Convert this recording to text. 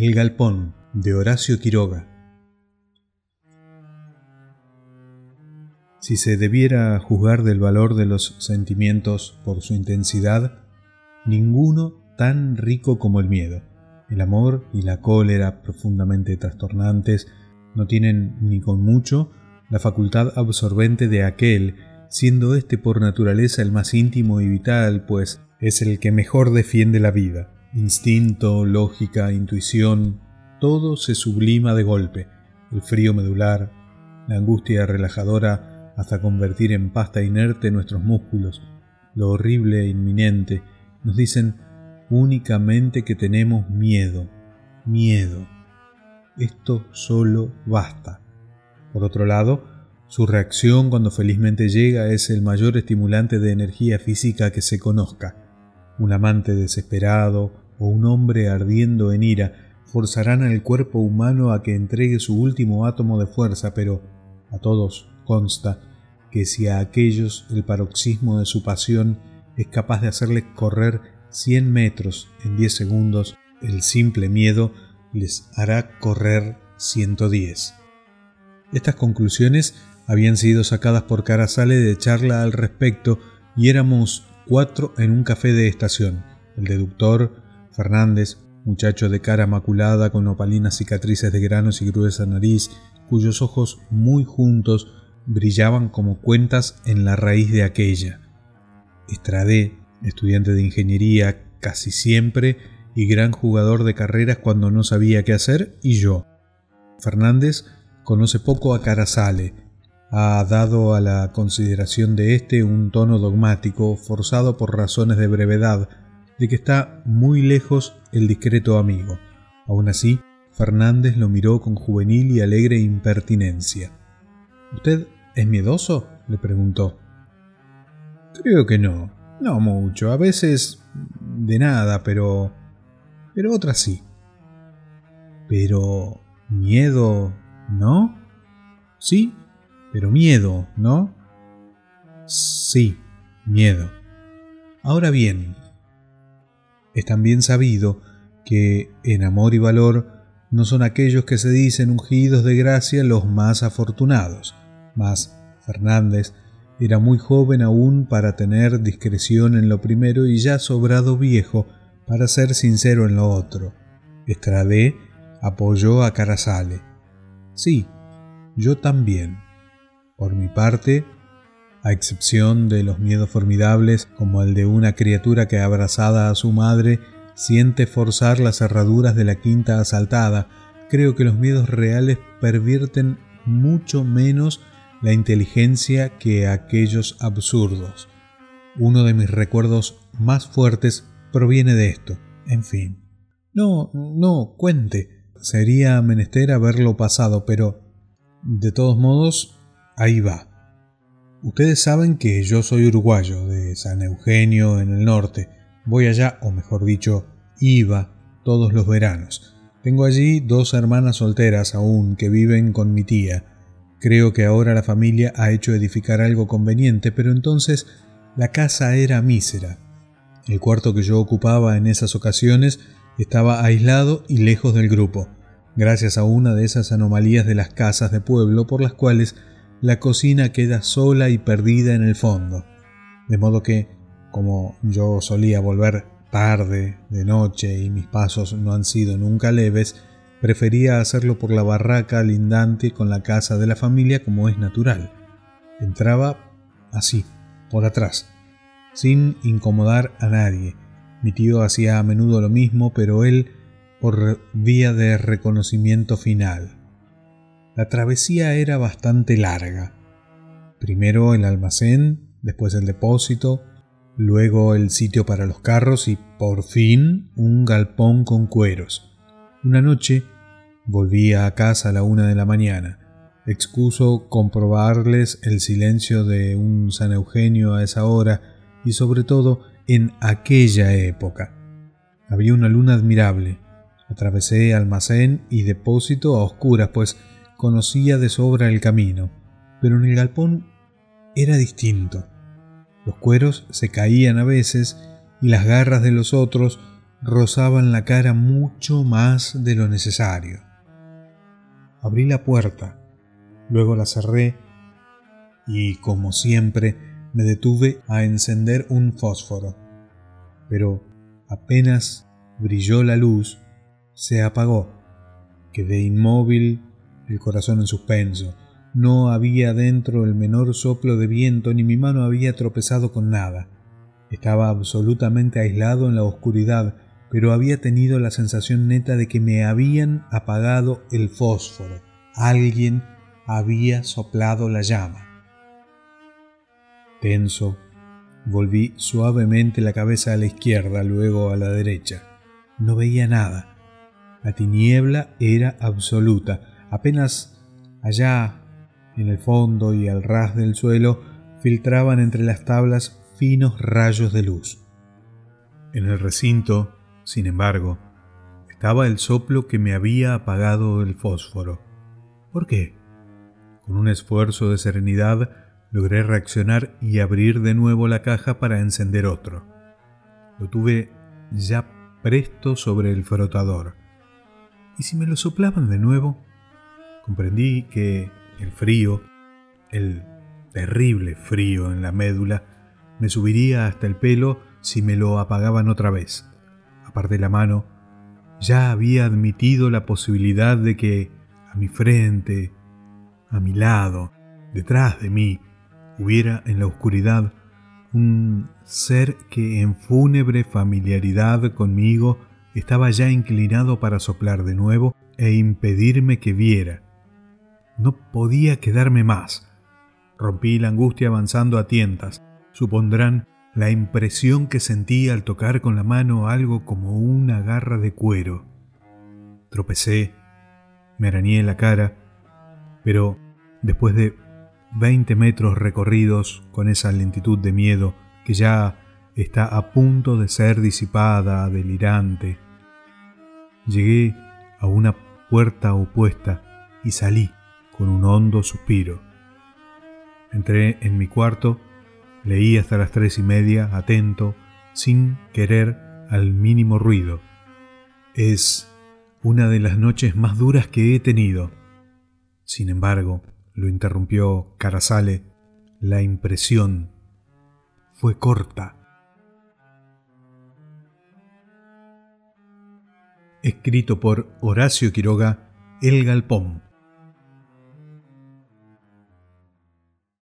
El Galpón de Horacio Quiroga. Si se debiera juzgar del valor de los sentimientos por su intensidad, ninguno tan rico como el miedo. El amor y la cólera, profundamente trastornantes, no tienen ni con mucho la facultad absorbente de aquel, siendo éste por naturaleza el más íntimo y vital, pues es el que mejor defiende la vida. Instinto, lógica, intuición, todo se sublima de golpe. El frío medular, la angustia relajadora hasta convertir en pasta inerte nuestros músculos, lo horrible e inminente, nos dicen únicamente que tenemos miedo, miedo. Esto solo basta. Por otro lado, su reacción cuando felizmente llega es el mayor estimulante de energía física que se conozca. Un amante desesperado o un hombre ardiendo en ira forzarán al cuerpo humano a que entregue su último átomo de fuerza, pero a todos consta que si a aquellos el paroxismo de su pasión es capaz de hacerles correr 100 metros en 10 segundos, el simple miedo les hará correr 110. Estas conclusiones habían sido sacadas por Carasale de charla al respecto y éramos cuatro en un café de estación. El deductor, Fernández, muchacho de cara maculada con opalinas cicatrices de granos y gruesa nariz, cuyos ojos muy juntos brillaban como cuentas en la raíz de aquella. Estradé, estudiante de ingeniería casi siempre y gran jugador de carreras cuando no sabía qué hacer, y yo. Fernández conoce poco a Carasale, ha dado a la consideración de éste un tono dogmático, forzado por razones de brevedad, de que está muy lejos el discreto amigo. Aun así, Fernández lo miró con juvenil y alegre impertinencia. ¿Usted es miedoso? le preguntó. Creo que no, no mucho, a veces de nada, pero... pero otras sí. Pero... miedo, ¿no? Sí, pero miedo, ¿no? Sí, miedo. Ahora bien, es también sabido que en amor y valor no son aquellos que se dicen ungidos de gracia los más afortunados, mas Fernández era muy joven aún para tener discreción en lo primero y ya sobrado viejo para ser sincero en lo otro. Estradé apoyó a Carasale. Sí, yo también. Por mi parte, a excepción de los miedos formidables como el de una criatura que abrazada a su madre siente forzar las cerraduras de la quinta asaltada, creo que los miedos reales pervierten mucho menos la inteligencia que aquellos absurdos. Uno de mis recuerdos más fuertes proviene de esto. En fin. No, no, cuente. Sería menester haberlo pasado, pero... De todos modos, Ahí va. Ustedes saben que yo soy uruguayo, de San Eugenio en el norte. Voy allá, o mejor dicho, iba todos los veranos. Tengo allí dos hermanas solteras aún que viven con mi tía. Creo que ahora la familia ha hecho edificar algo conveniente, pero entonces la casa era mísera. El cuarto que yo ocupaba en esas ocasiones estaba aislado y lejos del grupo, gracias a una de esas anomalías de las casas de pueblo por las cuales la cocina queda sola y perdida en el fondo. De modo que, como yo solía volver tarde, de noche, y mis pasos no han sido nunca leves, prefería hacerlo por la barraca lindante con la casa de la familia como es natural. Entraba así, por atrás, sin incomodar a nadie. Mi tío hacía a menudo lo mismo, pero él por vía de reconocimiento final. La travesía era bastante larga. Primero el almacén, después el depósito, luego el sitio para los carros y por fin un galpón con cueros. Una noche volví a casa a la una de la mañana. Excuso comprobarles el silencio de un San Eugenio a esa hora y sobre todo en aquella época. Había una luna admirable. Atravesé almacén y depósito a oscuras, pues conocía de sobra el camino, pero en el galpón era distinto. Los cueros se caían a veces y las garras de los otros rozaban la cara mucho más de lo necesario. Abrí la puerta, luego la cerré y, como siempre, me detuve a encender un fósforo. Pero apenas brilló la luz, se apagó. Quedé inmóvil, el corazón en suspenso. No había dentro el menor soplo de viento, ni mi mano había tropezado con nada. Estaba absolutamente aislado en la oscuridad, pero había tenido la sensación neta de que me habían apagado el fósforo. Alguien había soplado la llama. Tenso, volví suavemente la cabeza a la izquierda, luego a la derecha. No veía nada. La tiniebla era absoluta. Apenas allá, en el fondo y al ras del suelo, filtraban entre las tablas finos rayos de luz. En el recinto, sin embargo, estaba el soplo que me había apagado el fósforo. ¿Por qué? Con un esfuerzo de serenidad logré reaccionar y abrir de nuevo la caja para encender otro. Lo tuve ya presto sobre el frotador. ¿Y si me lo soplaban de nuevo? Comprendí que el frío, el terrible frío en la médula, me subiría hasta el pelo si me lo apagaban otra vez. Aparte la mano, ya había admitido la posibilidad de que a mi frente, a mi lado, detrás de mí, hubiera en la oscuridad un ser que en fúnebre familiaridad conmigo estaba ya inclinado para soplar de nuevo e impedirme que viera. No podía quedarme más. Rompí la angustia avanzando a tientas. Supondrán la impresión que sentí al tocar con la mano algo como una garra de cuero. Tropecé, me arañé la cara, pero después de Veinte metros recorridos con esa lentitud de miedo que ya está a punto de ser disipada, delirante. Llegué a una puerta opuesta y salí con un hondo suspiro. Entré en mi cuarto, leí hasta las tres y media, atento, sin querer al mínimo ruido. Es una de las noches más duras que he tenido. Sin embargo, lo interrumpió Carasale, la impresión fue corta. Escrito por Horacio Quiroga, El Galpón.